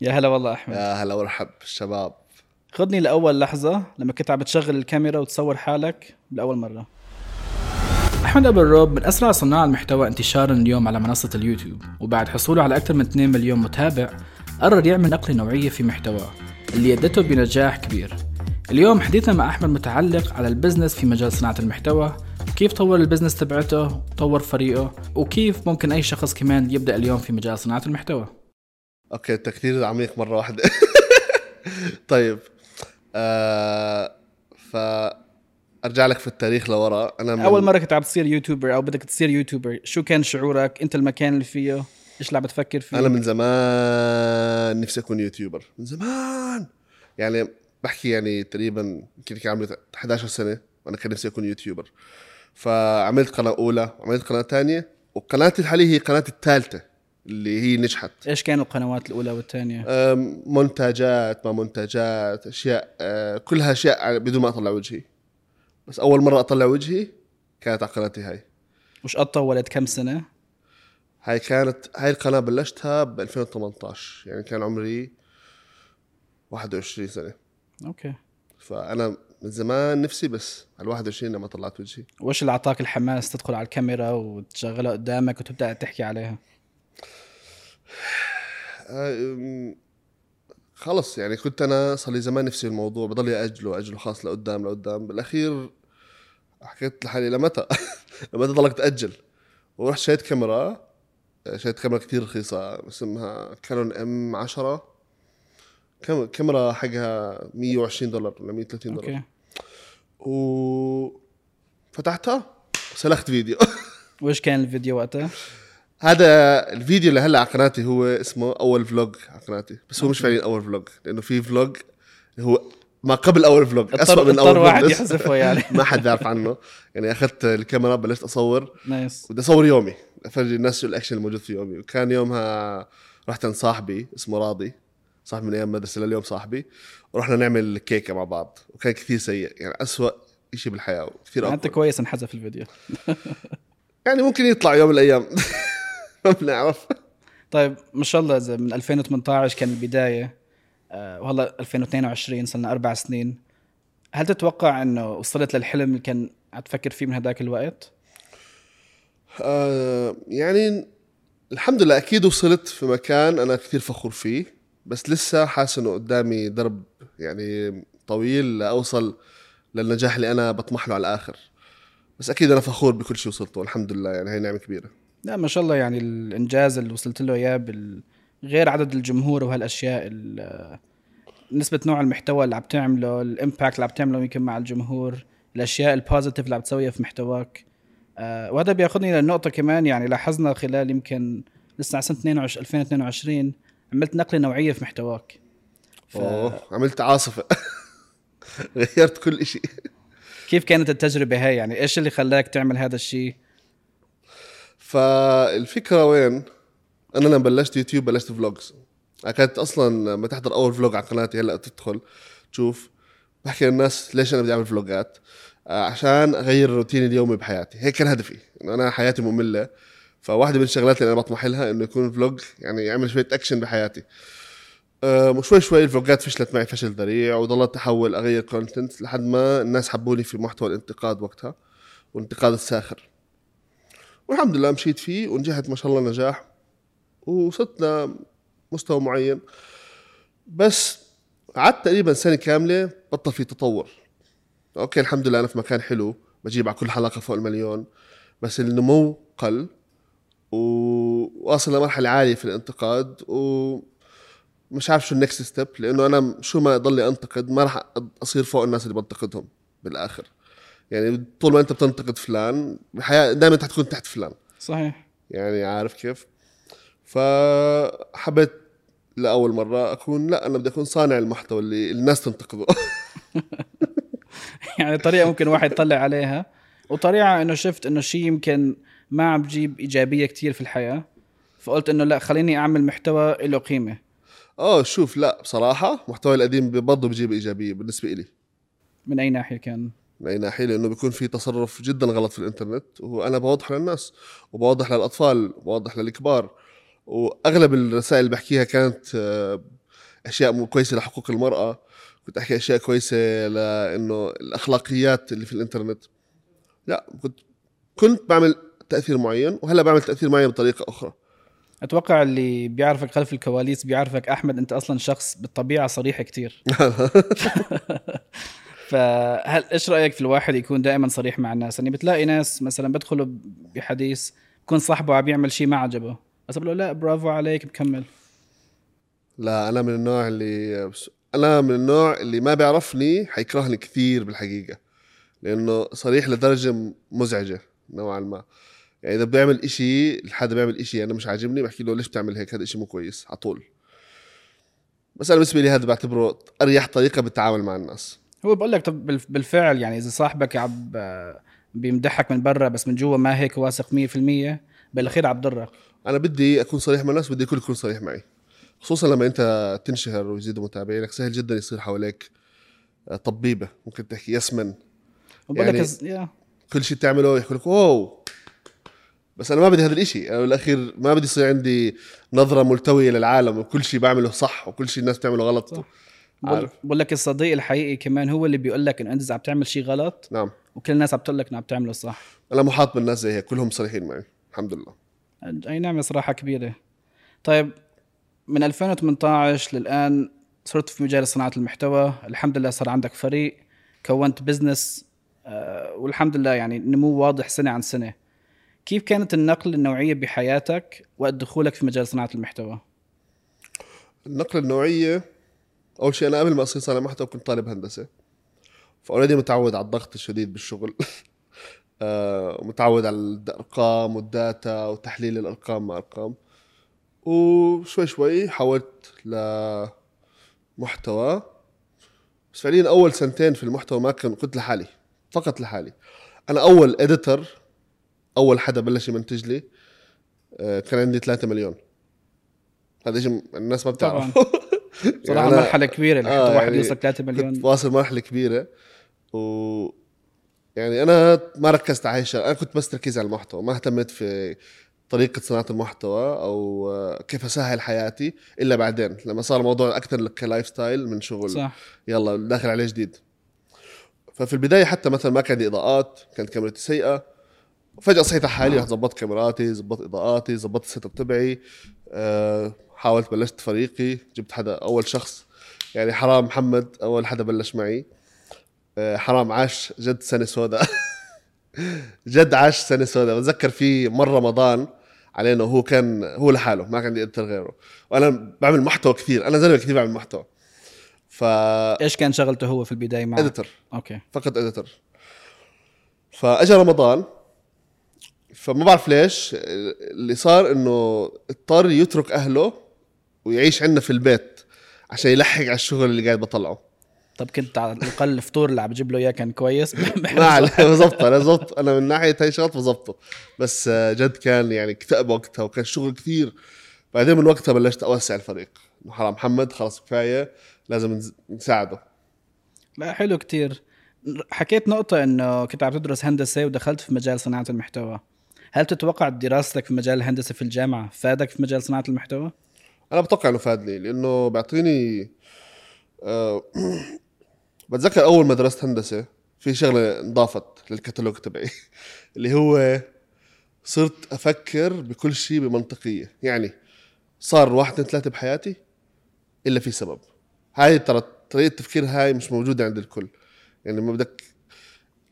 يا هلا والله أحمد. يا هلا ومرحب الشباب. خذني لأول لحظة لما كنت عم بتشغل الكاميرا وتصور حالك لأول مرة. أحمد أبو الرب من أسرع صناع المحتوى انتشارا اليوم على منصة اليوتيوب وبعد حصوله على أكثر من 2 مليون متابع قرر يعمل نقلة نوعية في محتواه اللي يدته بنجاح كبير. اليوم حديثنا مع أحمد متعلق على ال business في مجال صناعة المحتوى كيف طور ال business تبعته طور فريقه وكيف ممكن أي شخص كمان يبدأ اليوم في مجال صناعة المحتوى. okay تكتير عميق مرة واحدة. طيب آه ف أرجع لك في التاريخ لورا. أنا من أول مرة كنت عم تصير YouTuber أو بدك تصير YouTuber شو كان شعورك؟ أنت المكان اللي فيه؟ اللي عم بتفكر فيه؟ أنا من زمان نفسي أكون YouTuber. من زمان! يعني بحكي يعني تقريبا يمكن كان عمري 11 سنة وأنا كان نفسي أكون YouTuber. فعملت قناة أولى وعملت قناة ثانية وقناتي الحالية هي قناتي الثالثة. اللي هي نجحت. إيش كانوا القنوات الأولى والثانية؟ أم، منتجات ما منتجات أشياء أه، كلها أشياء بدون ما أطلع وجهي. بس أول مرة أطلع وجهي كانت على قناتي هاي. وش طولت كم سنة؟ هاي كانت هاي القناة بلشتها ب 2018 يعني كان عمري 21 سنة. أوكي. فأنا من زمان نفسي بس على 21 لما طلعت وجهي. وش اللي أعطاك الحماس تدخل على الكاميرا وتشغلها قدامك وتبدأ تحكي عليها؟ خلص يعني كنت أنا صار لي زمان نفسي الموضوع بضل أجله أجله خاص لقدام لقدام. بالأخير حكيت لحالي لمتى؟ لمتى ضلك تاجل ورحت شريت كاميرا. شريت كاميرا كتير رخيصة اسمها كانون إم 10 كام- كاميرا حقها 120 دولار ولا 130 دولار. okay. و فتحتها وسلخت فيديو. وش كان الفيديو وقتها؟ هذا الفيديو اللي هلا على قناتي هو اسمه أول vlog على قناتي بس هو مش فعليا أول vlog لأنه في vlog هو ما قبل أول vlog اسوء من أول واحد يحذفه يعني. ما حد بيعرف عنه. يعني أخذت الكاميرا بلشت أصور. nice. بدي أصور يومي. أفرجي الناس شو الأكشن الموجود في يومي. وكان يومها رحت عند صاحبي اسمه راضي صاحبي من أيام المدرسة لليوم صاحبي. ورحنا نعمل كيكة مع بعض وكان كثير سيء يعني أسوأ شيء بالحياة وكثير أنت awkward. كويس إنحذف الفيديو. يعني ممكن يطلع يوم من الأيام. ما بنعرف. طيب ما شاء الله إذا من 2018 كان البداية آه، وهلا 2022 صرنا أربع سنين. هل تتوقع إنه وصلت للحلم اللي كان عم تفكر فيه من هذاك الوقت؟ آه يعني الحمد لله أكيد وصلت في مكان أنا كثير فخور فيه بس لسه حاسس إنه قدامي درب يعني طويل لأوصل للنجاح اللي أنا بطمح له على الآخر. بس أكيد أنا فخور بكل شيء وصلته الحمد لله يعني هي نعمة كبيرة. لا ما شاء الله يعني الإنجاز اللي وصلت له اياه بال... غير عدد الجمهور وهالأشياء ال- نسبة نوع المحتوى اللي عم تعمله الإمباكت اللي عم تعمله يمكن مع الجمهور الأشياء ال positive اللي عم تسويها في محتواك. آه وهذا بياخذني للنقطة كمان يعني لاحظنا خلال يمكن لسه على سنة 22 2022 عملت نقلة نوعية في محتواك. ف... أوه عملت عاصفة. غيرت كل شيء كيف كانت التجربة هاي؟ يعني إيش اللي خلاك تعمل هذا الشيء؟ فالفكرة وين؟ أنا لما بلشت يوتيوب بلشت vlogs كانت أصلا لما تحضر اول vlog على قناتي هلأ تدخل تشوف. بحكي للناس ليش أنا بدي أعمل فلوجات آه، عشان أغير الروتين اليومي بحياتي. هيك كان هدفي إنه أنا حياتي مملة. فواحدة من الشغلات اللي أنا بطمح لها إنه يكون vlog يعني يعمل شوية اكشن بحياتي. آه، وشوي شوي الفلوجات فشلت معي فشل ذريع وضلت أحول أغير content لحد ما الناس حبوني في محتوى الانتقاد وقتها والانتقاد الساخر. والحمد لله مشيت فيه ونجحت ما شاء الله نجاح ووصلت لمستوى معين. بس قعدت تقريبا سنة كاملة بطل في تطور. okay الحمد لله أنا في مكان حلو بجيب على كل حلقة فوق المليون بس النمو قل وواصل لمرحلة عالية في الانتقاد ومش عارف شو ال next step لأنه أنا شو ما ضلي أنتقد ما راح أصير فوق الناس اللي بنتقدهم بالآخر. يعني طول ما أنت بتنتقد فلان بحياه دائما تكون تحت فلان. صحيح. يعني عارف كيف؟ فحبيت لأول مرة أكون لا أنا بدي أكون صانع المحتوى اللي الناس تنتقده. يعني طريقة ممكن واحد يطلع عليها. وطريقة إنه شفت إنه شيء يمكن ما عم بجيب إيجابية كتير في الحياة. فقلت إنه لا خليني أعمل محتوى له قيمة. آه شوف لا بصراحة محتوى القديم برضه بجيب إيجابية بالنسبة إلي. من أي ناحية كان؟ من اي ناحية لأنه بيكون في تصرف جدا غلط في الإنترنت. وأنا بوضح للناس وبوضح للأطفال وبوضح للكبار. وأغلب الرسائل اللي بحكيها كانت آه، أشياء كويسة لحقوق المرأة. كنت أحكي أشياء كويسة لأنه الأخلاقيات اللي في الإنترنت. لا كنت كنت بعمل تأثير معين وهلأ بعمل تأثير معين بطريقة أخرى. أتوقع اللي بيعرفك خلف الكواليس بيعرفك أحمد أنت أصلا شخص بالطبيعة صريح كتير. فهل إيش رأيك في الواحد يكون دائما صريح مع الناس؟ يعني بتلاقي ناس مثلا بدخلوا بحديث بكون صاحبه عم يعمل شيء ما عجبه. بس بقول له لا برافو عليك بكمل. لا أنا من النوع اللي أنا من النوع اللي ما بيعرفني حيكرهني كثير بالحقيقة لأنه صريح لدرجة مزعجة نوعا ما. يعني إذا بيعمل إشي حدا بيعمل إشي أنا مش عاجبني بحكي له ليش بتعمل هيك؟ هذا إشي مو كويس على طول. بس أنا بالنسبة لي هذا بعتبره أريح طريقة بالتعامل مع الناس. هو بقول لك طب بالفعل يعني إذا صاحبك عم بيمدحك من برا بس من جوا ما هيك واثق 100% بالأخير عم تضرك أنا بدي أكون صريح مع الناس بدي الكل يكون صريح معي. خصوصا لما أنت تنشهر ويزيدوا متابعينك سهل جدا يصير حواليك آه، طبيبة ممكن تحكي يسمن يعني لك كل شيء تعمله يحكوا لك واو! بس أنا ما بدي هذا الإشي. أنا بالأخير ما بدي يصير عندي نظرة ملتوية للعالم وكل شيء بعمله صح وكل شيء الناس بتعمله غلط. صح. بقول لك الصديق الحقيقي كمان هو اللي بيقول لك انه أنت عم تعمل شيء غلط نعم. وكل الناس عم تقول لك إنه عم تعمله صح. أنا محاط بالناس زي هيك كلهم صريحين معي الحمد لله. أي نعمة صراحة كبيرة. طيب من 2018 للآن صرت في مجال صناعة المحتوى الحمد لله صار عندك فريق كونت business آه والحمد لله يعني نمو واضح سنة عن سنة. كيف كانت النقل النوعية بحياتك وقت دخولك في مجال صناعة المحتوى؟ النقله النوعية أول شيء أنا قبل ما أصير صانع محتوى كنت طالب هندسة. فأوريدي متعود على الضغط الشديد بالشغل. آه، متعود على الأرقام والداتا وتحليل الأرقام مع أرقام. وشوي شوي حولت لمحتوى. بس فعليا أول سنتين في المحتوى ما كان كنت لحالي فقط لحالي. أنا أول editor أول حدا بلش يمنتج لي آه، كان عندي 3 مليون. هذا شيء الناس ما بتعرف صراحة يعني مرحلة كبيرة لحد آه واحد يعني يوصل 3 مليون. كنت واصل مرحلة كبيرة. و يعني أنا ما ركزت على هاي أنا كنت بس تركيز على المحتوى. ما اهتميت في طريقة صناعة المحتوى أو كيف أسهل حياتي إلا بعدين. لما صار الموضوع أكثر ك lifestyle من شغل. صح. يلا داخل عليه جديد. ففي البداية حتى مثلا ما كان عندي إضاءات كانت كاميرتي سيئة. فجأة صحيت على حالي ظبطت كاميراتي ظبطت إضاءاتي ظبطت ال setup تبعي. حاولت بلشت فريقي جبت حدا أول شخص يعني حرام محمد أول حدا بلش معي. آه، حرام عاش جد سنة سوداء. جد عاش سنة سوداء. بتذكر في مر رمضان علينا وهو كان هو لحاله ما كان عندي editor غيره. وأنا بعمل محتوى كثير أنا زلمة كثير بعمل محتوى. ف إيش كان شغلته هو في البداية معك؟ editor. okay. فقط editor. فاجى رمضان فما بعرف ليش اللي صار إنه اضطر يترك أهله ويعيش عندنا في البيت عشان يلحق على الشغل اللي قاعد بطلعه. طب كنت على الأقل الفطور اللي عم بجيب له إياه كان كويس؟ ما بظبطه أنا بظبط أنا من ناحية هاي شغلات بظبطه بس جد كان يعني اكتئب وقتها وكان شغل كثير بعدين من وقتها بلشت أوسع الفريق. إنه حرام محمد خلص كفاية لازم نساعده. لا حلو كتير. حكيت نقطة إنه كنت عم تدرس هندسة ودخلت في مجال صناعة المحتوى. هل تتوقع دراستك في مجال الهندسة في الجامعة فادك في مجال صناعة المحتوى؟ أنا بتوقع إنه فادني لأنه بيعطيني أه بتذكر أول ما درست هندسة في شغلة انضافت للكتالوج تبعي اللي هو صرت أفكر بكل شيء بمنطقية. يعني صار واحد اثنين ثلاثة بحياتي إلا في سبب. هاي ترى طريقة التفكير هاي مش موجودة عند الكل. يعني ما بدك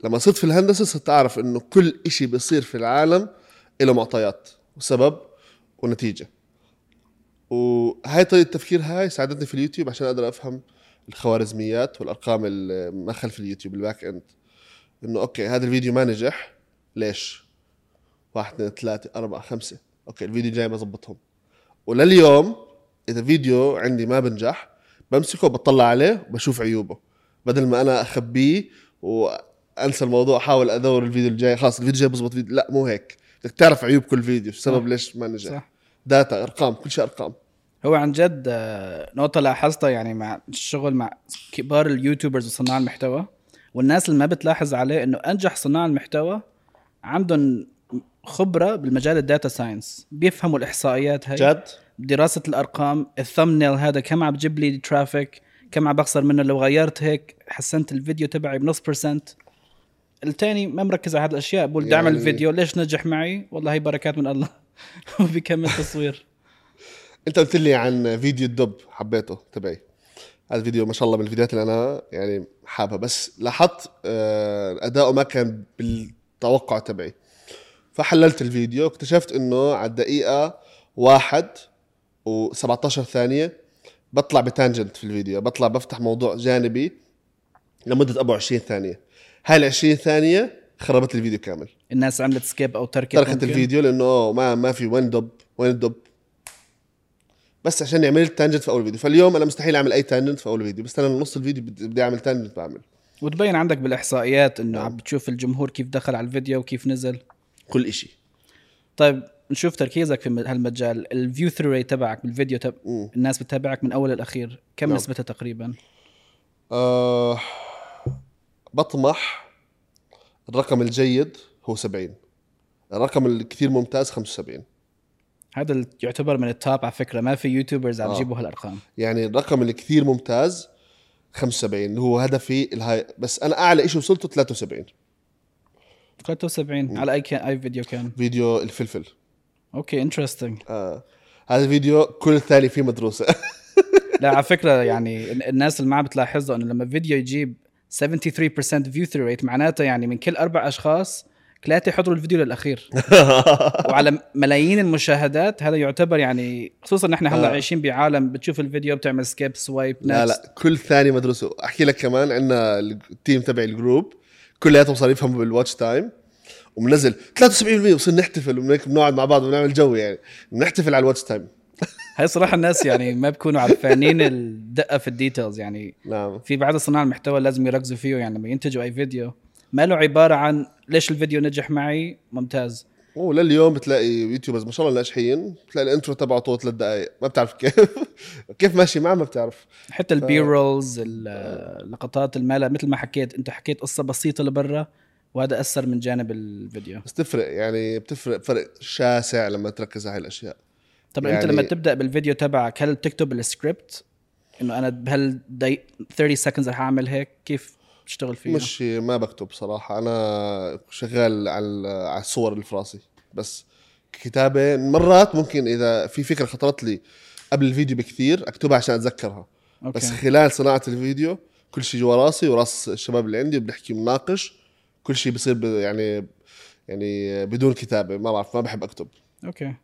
لما صرت في الهندسة صرت أعرف إنه كل إشي بيصير في العالم له معطيات وسبب ونتيجة. وهاي طريقة التفكير هاي ساعدتني في اليوتيوب عشان أقدر أفهم الخوارزميات والأرقام اللي خلف اليوتيوب ال back end. إنه أوكي هذا الفيديو ما نجح ليش؟ واحد اثنين ثلاثة أربعة خمسة. أوكي الفيديو الجاي بظبطهم ولليوم إذا فيديو عندي ما بنجح بمسكه بطلع عليه وبشوف عيوبه بدل ما أنا أخبيه وأنسى الموضوع أحاول أدور الفيديو الجاي. خلاص الفيديو الجاي بظبط فيديو. لا مو هيك. بدك تعرف عيوب كل فيديو السبب ليش ما نجح. صح. data ارقام كل شيء ارقام. هو عن جد آه، نقطة لاحظتها يعني مع الشغل مع كبار ال YouTubers وصناع المحتوى والناس اللي ما بتلاحظ عليه إنه أنجح صناع المحتوى عندهم خبرة بالمجال ال data science. بيفهموا الإحصائيات هاي جد؟ دراسة الأرقام ال thumbnail هذا كم عم بجيب لي traffic كم عم بخسر منه لو غيرت هيك حسنت الفيديو تبعي بنص percent الثاني ما مركز على هذه الأشياء بقول يعني- فيديو ليش نجح معي؟ والله هي بركات من الله. وبيكمل تصوير. انت قلت لي عن فيديو الدب حبيته تبعي. هذا الفيديو ما شاء الله من الفيديوهات اللي أنا يعني حابها. بس لاحظت آه، أداؤه ما كان بالتوقع تبعي. فحللت الفيديو اكتشفت إنه على الدقيقة واحد و17 ثانية بطلع ب tangent في الفيديو. بطلع بفتح موضوع جانبي. لمدة 24 ثانية. هاي ال 20 ثانية خربت الفيديو كامل. الناس عملت skip أو تركت تركت. الفيديو لأنه ما ما في وين دب وين الدب بس عشان عملت tangent في أول فيديو. فاليوم أنا مستحيل أعمل أي tangent في أول فيديو. بس أنا نص الفيديو بدي أعمل tangent بعمل. وتبين عندك بالإحصائيات إنه نعم. عم بتشوف الجمهور كيف دخل على الفيديو وكيف نزل. كل إشي. طيب نشوف تركيزك في هالمجال. ال view through rate تبعك بالفيديو تب... الناس بتتابعك من أول الاخير كم نعم. نسبتها تقريبا؟ آه بطمح. الرقم الجيد هو 70 الرقم الكثير ممتاز 75 هذا يعتبر من ال top على فكرة. ما في YouTubers عم آه. يجيبوا هالأرقام. يعني الرقم الكثير ممتاز 75 اللي هو هدفي ال high. بس أنا أعلى شيء وصلته 73 73 على أي كان أي فيديو كان. فيديو الفلفل. أوكي interesting آه. هذا الفيديو كل ثانية فيه مدروسه لا على فكرة يعني ال- الناس اللي ما عم بتلاحظوا إنه لما فيديو يجيب 73% view through rate معناته يعني من كل أربع أشخاص ثلاثة يحضروا الفيديو للأخير. وعلى ملايين المشاهدات هذا يعتبر يعني خصوصا نحن هلأ آه. عايشين بعالم بتشوف الفيديو بتعمل skip swipe لا لا كل ثاني مدروسه أحكي لك كمان عندنا ال team تبعي ال group كلياتهم صار يفهموا بال watch time ومنزل 73% وصرنا نحتفل وهيك بنقعد مع بعض ونعمل جو يعني. بنحتفل على ال watch time هاي صراحة الناس يعني ما بيكونوا عارفانين الدقة في ال details. يعني نعم. في بعض صناع المحتوى لازم يركزوا فيه. يعني لما ينتجوا أي فيديو مالها عبارة عن ليش الفيديو نجح معي؟ ممتاز. ولليوم بتلاقي YouTubers ما شاء الله ناجحين. بتلاقي ال intro تبعه طول ثلاث دقائق ما بتعرف كيف. كيف ماشي معه ما بتعرف. حتى ال B-rolls اللقطات المالة مثل ما حكيت أنت حكيت قصة بسيطة لبرا وهذا أثر من جانب الفيديو. بس تفرق. يعني بتفرق فرق شاسع لما تركز على هاي الأشياء. طب يعني- انت لما تبدأ بالفيديو تبعك هل بتكتب السكريبت؟ إنه أنا بهال 30 seconds رح أعمل هيك؟ كيف تشتغل فيه؟ مش ما بكتب صراحة. أنا شغال على على الصور اللي في راسي. بس كتابة مرات ممكن إذا في فكرة خطرت لي قبل الفيديو بكثير أكتبها عشان أتذكرها. أوكي. بس خلال صناعة الفيديو كل شيء جوا راسي وراس الشباب اللي عندي بنحكي بنناقش كل شيء بصير يعني يعني بدون كتابة. ما بعرف ما بحب أكتب. أوكي.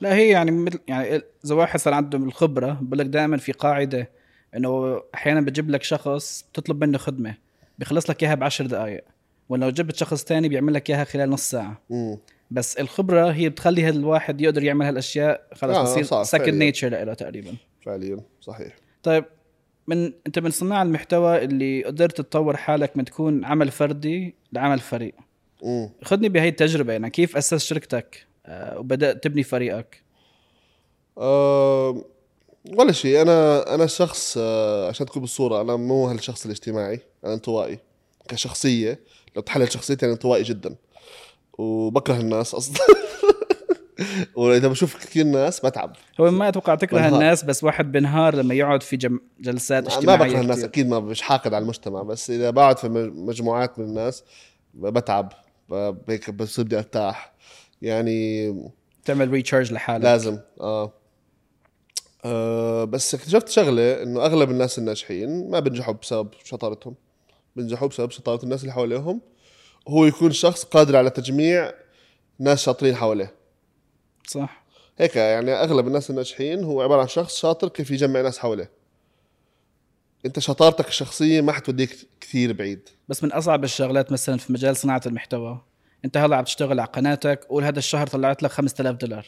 لا هي يعني مثل يعني إذا واحد صار عنده الخبرة بقول لك دائما في قاعدة إنه أحيانا بجيب لك شخص بتطلب منه خدمة بيخلص لك إياها بعشر دقائق ولو جبت شخص تاني بيعمل لك إياها خلال نص ساعة مم. بس الخبرة هي بتخلي هذا الواحد يقدر يعمل هالأشياء خلص آه، بصير صح، سكند. نيتشر له تقريبا فعليا صحيح طيب من أنت من صناع المحتوى اللي قدرت تطور حالك من تكون عمل فردي لعمل فريق مم. خذني بهي التجربة يعني كيف أسست شركتك وبدأت تبني فريقك. أه ولا شيء. أنا أنا شخص أه عشان تكون بالصورة أنا مو هالشخص الاجتماعي أنا انطوائي كشخصية. لو تحلل شخصيتي أنا انطوائي جدا. وبكره الناس أصلا. وإذا بشوف كثير ناس بتعب. هو ما أتوقع تكره بنهار. الناس بس واحد بنهار لما يقعد في جم... جلسات ما اجتماعيه بكره الناس. أكيد ما مش حاقد على المجتمع. بس إذا بقعد في مج- مجموعات من الناس بتعب. هيك بصير بدي أرتاح. يعني تعمل ريتشارج لحالك. لازم آه. آه بس اكتشفت شغلة إنه أغلب الناس الناجحين ما بينجحوا بسبب شطارتهم. بينجحوا بسبب شطارة الناس اللي حواليهم. هو يكون شخص قادر على تجميع ناس شاطرين حواليه. صح. هيك يعني أغلب الناس الناجحين هو عبارة عن شخص شاطر كيف يجمع ناس حواليه. أنت شطارتك الشخصية ما حتوديك كثير بعيد. بس من أصعب الشغلات مثلا في مجال صناعة المحتوى. انت هلا عم تشتغل على قناتك قول هذا الشهر طلعت لك 5000 دولار.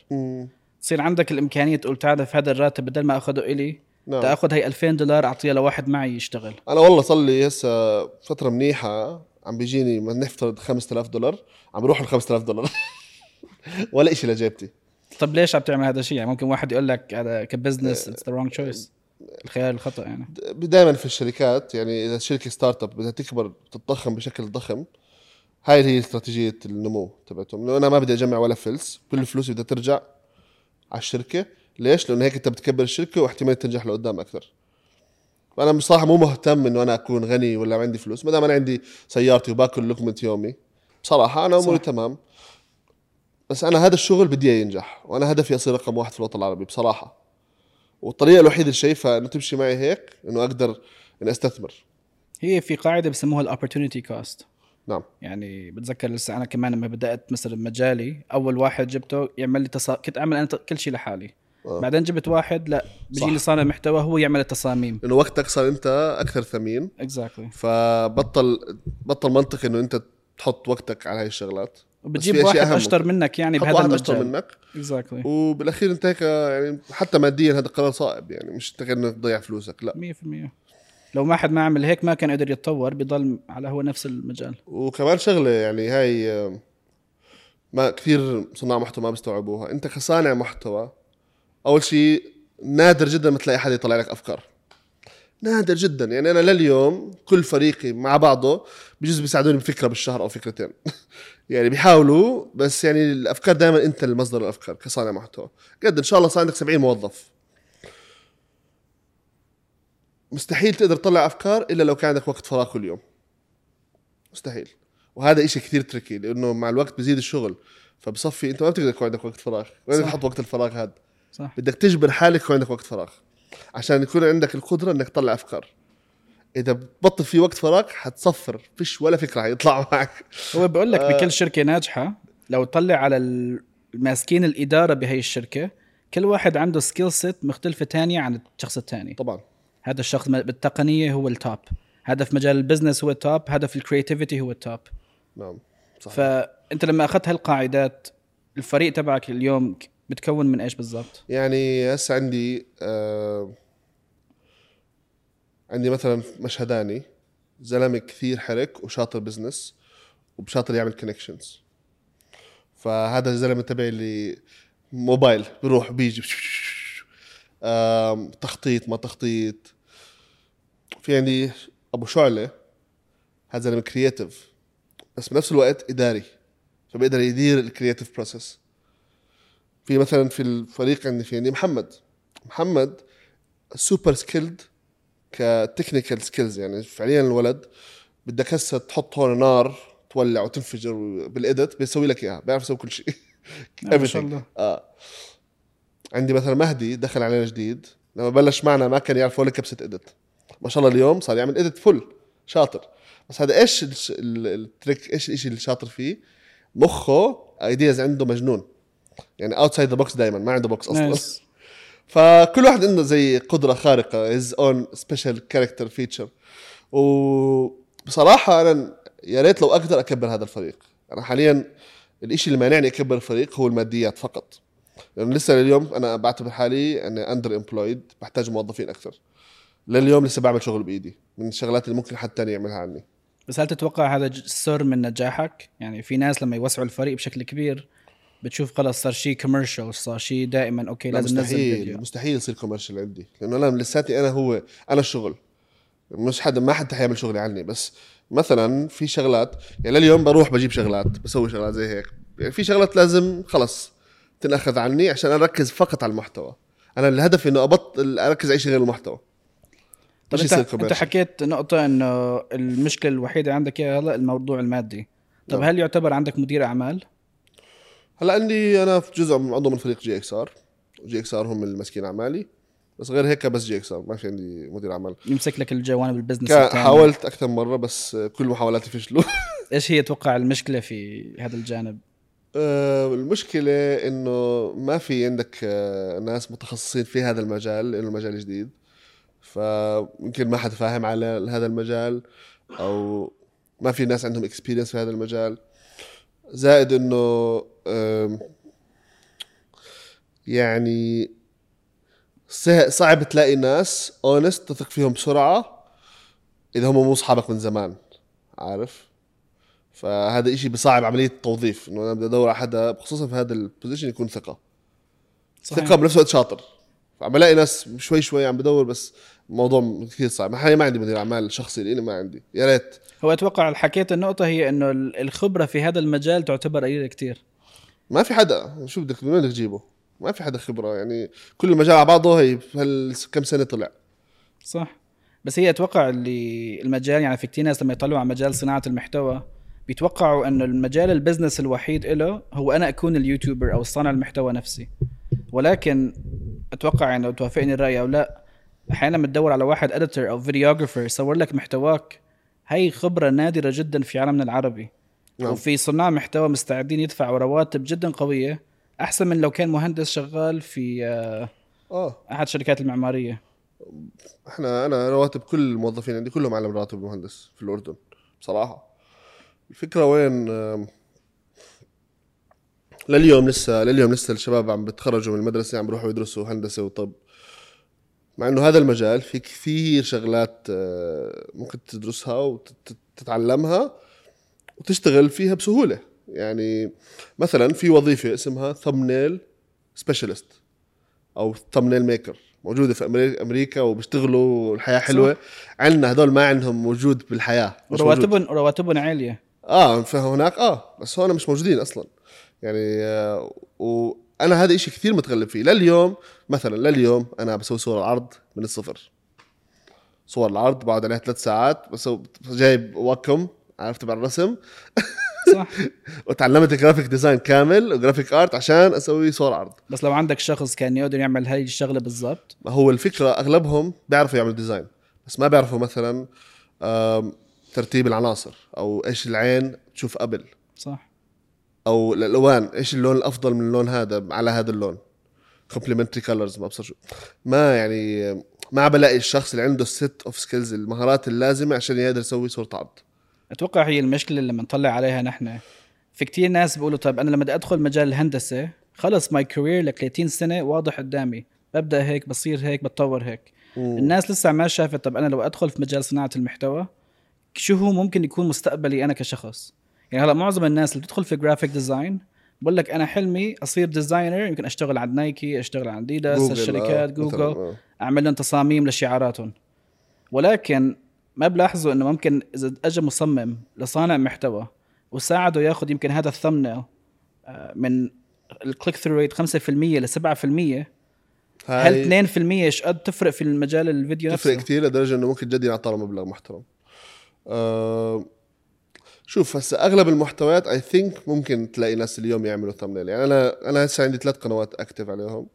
تصير عندك الامكانية تقول تعال في هذا الراتب بدل ما أخذه إلي نعم. تاخذ هي 2000 دولار أعطيها لواحد معي يشتغل. أنا والله صار لي هسه فترة منيحة عم بيجيني من نفترض 5000 دولار عم بروح ال 5000 دولار. ولا شيء لجيبتي. طب ليش عم تعمل هذا الشيء؟ يعني ممكن واحد يقول لك هذا ك business it's the wrong choice الخيار الخطأ يعني. دائما في الشركات يعني إذا شركة startup بدها تكبر تتضخم بشكل ضخم هاي هي استراتيجية النمو تبعتهم. لأنه أنا ما بدي أجمع ولا فلس كل فلوسي بدها ترجع على الشركة. ليش؟ لأنه هيك انت بتكبر الشركة واحتمال تنجح لقدام أكثر. فانا بصراحه مو مهتم إنه أنا أكون غني ولا عندي فلوس. ما دام أنا عندي سيارتي وباكل لقمة يومي بصراحة أنا أموري. تمام. بس أنا هذا الشغل بدي إياه ينجح وأنا هدفي أصير رقم واحد في الوطن العربي بصراحة. والطريقة الوحيدة اللي شايفها إنه تمشي معي هيك إنه أقدر إني أستثمر. هي في قاعدة بسموها ال opportunity cost نعم. يعني بتذكر لسه أنا كمان لما بدأت مثلا مجالي أول واحد جبته يعمل لي تصا... كنت أعمل أنا كل شيء لحالي. آه. بعدين جبت واحد لا بيجي. لي صانع محتوى هو يعمل التصاميم. إنه وقتك صار أنت أكثر ثمين. exactly فبطل بطل منطق إنه أنت تحط وقتك على هاي الشغلات. وبتجيب واحد أشطر. منك يعني بهذا واحد أشطر المجال. منك. exactly وبالأخير أنت هيك يعني حتى ماديا هذا قرار صائب يعني مش إنك تضيع فلوسك لا. 100% لو ما حد ما عمل هيك ما كان قدر يتطور بيضل على هو نفس المجال. وكمان شغلة يعني هاي آه، ما كثير صناع محتوى ما بيستوعبوها. انت كصانع محتوى أول شيء نادر جدا ما تلاقي حدا يطلع لك أفكار. نادر جدا. يعني أنا لليوم كل فريقي مع بعضه بجوز بيساعدوني بفكرة بالشهر أو فكرتين. يعني بيحاولوا بس يعني الأفكار دائما أنت المصدر الأفكار كصانع محتوى. قد إن شاء الله صار عندك 70 موظف. مستحيل تقدر تطلع أفكار إلا لو كان عندك وقت فراغ كل يوم. مستحيل. وهذا إشي كثير تركي لأنه مع الوقت بزيد الشغل. فبصفي أنت ما بتقدر يكون عندك وقت فراغ. وين. تحط وقت الفراغ هذا صح. بدك تجبر حالك يكون عندك وقت فراغ. عشان يكون عندك القدرة إنك تطلع أفكار. إذا بتبطل في وقت فراغ حتصفر. فيش ولا فكرة حيطلع معك. هو بقول لك آه. بكل شركة ناجحة لو طلع على الماسكين الإدارة بهي الشركة كل واحد عنده skill set مختلفة تانية عن الشخص الثاني طبعا. هذا الشخص بالتقنية هو التوب هذا في مجال البزنس هو التوب هذا في الكرياتيفيتي هو التوب نعم صح فأنت لما أخذت هالقاعدات الفريق تبعك اليوم بتكون من إيش بالضبط؟ يعني هسه عندي آه عندي مثلا مشهداني زلمة كثير حرك وشاطر business وبشاطر يعمل connections فهذا الزلمة تبعي اللي موبايل بيروح بيجي آم، تخطيط ما تخطيط. في عندي أبو شعلة. هذا زلمه creative بس بنفس الوقت إداري. فبيقدر يدير ال creative process في مثلا في الفريق عندي في عندي محمد. محمد super skilled ك technical skills يعني فعليا الولد بدك هسه تحط هون نار تولع وتنفجر بال edit بيسوي لك إياها بيعرف يسوي كل شيء. ما شاء. الله. آه. عندي مثلا مهدي دخل علينا جديد. لما بلش معنا ما كان يعرف ولا كبسة edit ما شاء الله اليوم صار يعمل edit full شاطر. بس هذا إيش ال trick إيش الشيء اللي شاطر فيه؟ مخه ideas عنده مجنون. يعني outside the box دائما ما عنده box أصلا. nice فكل واحد عنده زي قدرة خارقة his own special character feature وبصراحة أنا يا ريت لو أقدر أكبر هذا الفريق. أنا حاليا الإشي اللي مانعني أكبر الفريق هو الماديات فقط. لأنه لسه لليوم أنا بعتبر حالي اني under employed بحتاج موظفين أكثر. لليوم لسه بعمل شغل بإيدي من الشغلات اللي ممكن حد تاني يعملها عني. بس هل تتوقع هذا سر من نجاحك؟ يعني في ناس لما يوسعوا الفريق بشكل كبير بتشوف خلص صار شيء commercial صار شيء دائما okay لا لازم ننزل مستحيل فيديو مستحيل يصير commercial عندي. لأنه أنا لساتي أنا هو أنا الشغل. مش حدا ما حدا حيعمل شغلي عني. بس مثلا في شغلات يعني لليوم بروح بجيب شغلات بسوي شغلات زي هيك. يعني في شغلات لازم خلص تنأخذ عني عشان أركز فقط على المحتوى. أنا الهدف إنه ابطل أركز على شيء غير المحتوى. طب مش انت, انت. حكيت نقطة انه المشكلة الوحيدة عندك هي هلا الموضوع المادي طب نعم. هل يعتبر عندك مدير أعمال؟ هلا عندي أنا في جزء من عضو من فريق GXR جي إكس ار هم اللي ماسكين أعمالي بس غير هيك بس جي إكس ار ما في عندي مدير أعمال يمسك لك الجوانب ال business. حاولت أكثر مرة بس كل محاولاتي فشلوا إيش هي توقع المشكلة في هذا الجانب؟ آه، المشكلة إنه ما في عندك آه، ناس متخصصين في هذا المجال لأنه المجال جديد فيمكن ما حد فاهم على هذا المجال أو ما في ناس عندهم experience في هذا المجال. زائد إنه يعني صعب تلاقي ناس honest تثق فيهم بسرعة إذا هم مو أصحابك من زمان عارف؟ فهذا إشي بصعب عملية التوظيف إنه أنا بدي أدور على حدا خصوصا في هذا ال position يكون ثقة. صحيح. ثقة بنفس الوقت شاطر. فعم بلاقي ناس شوي شوي عم بدور بس الموضوع كثير صعب. حاليا ما عندي مدير أعمال شخصي لاني ما عندي. يا ريت. هو أتوقع حكيت النقطة هي إنه ال- الخبرة في هذا المجال تعتبر قليلة كتير. ما في حدا. شو بدك؟ من وين بدك تجيبه؟ ما في حدا خبرة. يعني كل المجال على بعضه هي كم سنة طلع؟ صح. بس هي أتوقع اللي المجال يعني في كتير ناس لما يطلعوا على مجال صناعة المحتوى بيتوقعوا إنه المجال ال business الوحيد له هو أنا أكون ال YouTuber أو صانع المحتوى نفسي. ولكن أتوقع يعني لو توافقني الرأي أو لا أحيانا بتدور على واحد اديتور أو فيديوغرافر يصور لك محتواك. هي خبرة نادرة جدا في عالمنا العربي. نعم. وفي صناع محتوى مستعدين يدفعوا رواتب جدا قوية أحسن من لو كان مهندس شغال في آه، آه. أحد الشركات المعمارية. إحنا أنا رواتب كل الموظفين عندي كلهم اعلى من راتب المهندس في الأردن بصراحة. الفكرة وين لليوم لسه لليوم لسه الشباب عم بتخرجوا من المدرسة عم بيروحوا يدرسوا هندسة وطب. مع إنه هذا المجال في كثير شغلات آه، ممكن تدرسها وتتعلمها وتشتغل فيها بسهولة. يعني مثلا في وظيفة اسمها thumbnail specialist أو thumbnail maker موجودة في أمريكا وبيشتغلوا الحياة حلوة. عندنا هدول ما عندهم موجود بالحياة. رواتبهم رواتبهم عالية. آه فهناك آه بس هون مش موجودين أصلا. يعني آه وأنا هذا إشي كثير متغلب فيه. لليوم مثلا لليوم أنا بسوي صور العرض من الصفر. صور العرض بقعد عليها ثلاث ساعات بس جايب Wacom عرفت تبع الرسم؟ صح. وتعلمت graphic design كامل و graphic art عشان أسوي صور عرض. بس لو عندك شخص كان يقدر يعمل هاي الشغلة بالضبط؟ ما هو الفكرة أغلبهم بيعرفوا يعملوا design بس ما بيعرفوا مثلا ترتيب العناصر أو إيش العين تشوف قبل. صح. أو الالوان إيش اللون الأفضل من اللون هذا على هذا اللون؟ complementary colors ما ابصر شو. ما يعني ما بلاقي الشخص اللي عنده ال set of skills المهارات اللازمة عشان يقدر يسوي صوره عرض أتوقع هي المشكلة اللي لما نطلع عليها نحن. في كتير ناس بيقولوا طيب أنا لما بدي أدخل مجال الهندسة خلص my career ل 30 سنة واضح قدامي. ببدأ هيك بصير هيك بتطور هيك. الناس لسه ما شافت طب أنا لو أدخل في مجال صناعة المحتوى شو هو ممكن يكون مستقبلي أنا كشخص؟ يعني هلا معظم الناس اللي بتدخل في graphic design بقول لك أنا حلمي أصير designer يمكن أشتغل عند نايكي أشتغل عند اديداس جوجل، الشركات آه، جوجل مثلاً، آه. أعمل لهم تصاميم لشعاراتهم ولكن ما بلاحظوا إنه ممكن إذا اجى مصمم لصانع محتوى وساعده ياخذ يمكن هذا ال thumbnail من ال click through rate 5% ل 7% هاي هل 2% إيش قد تفرق في المجال الفيديو تفرق نفسه؟ كثير لدرجة إنه ممكن جد ينعطى مبلغ محترم آه شوف هسه أغلب المحتويات I think ممكن تلاقي ناس اليوم يعملوا thumbnail يعني أنا أنا هسه عندي ثلاث قنوات active عليهم.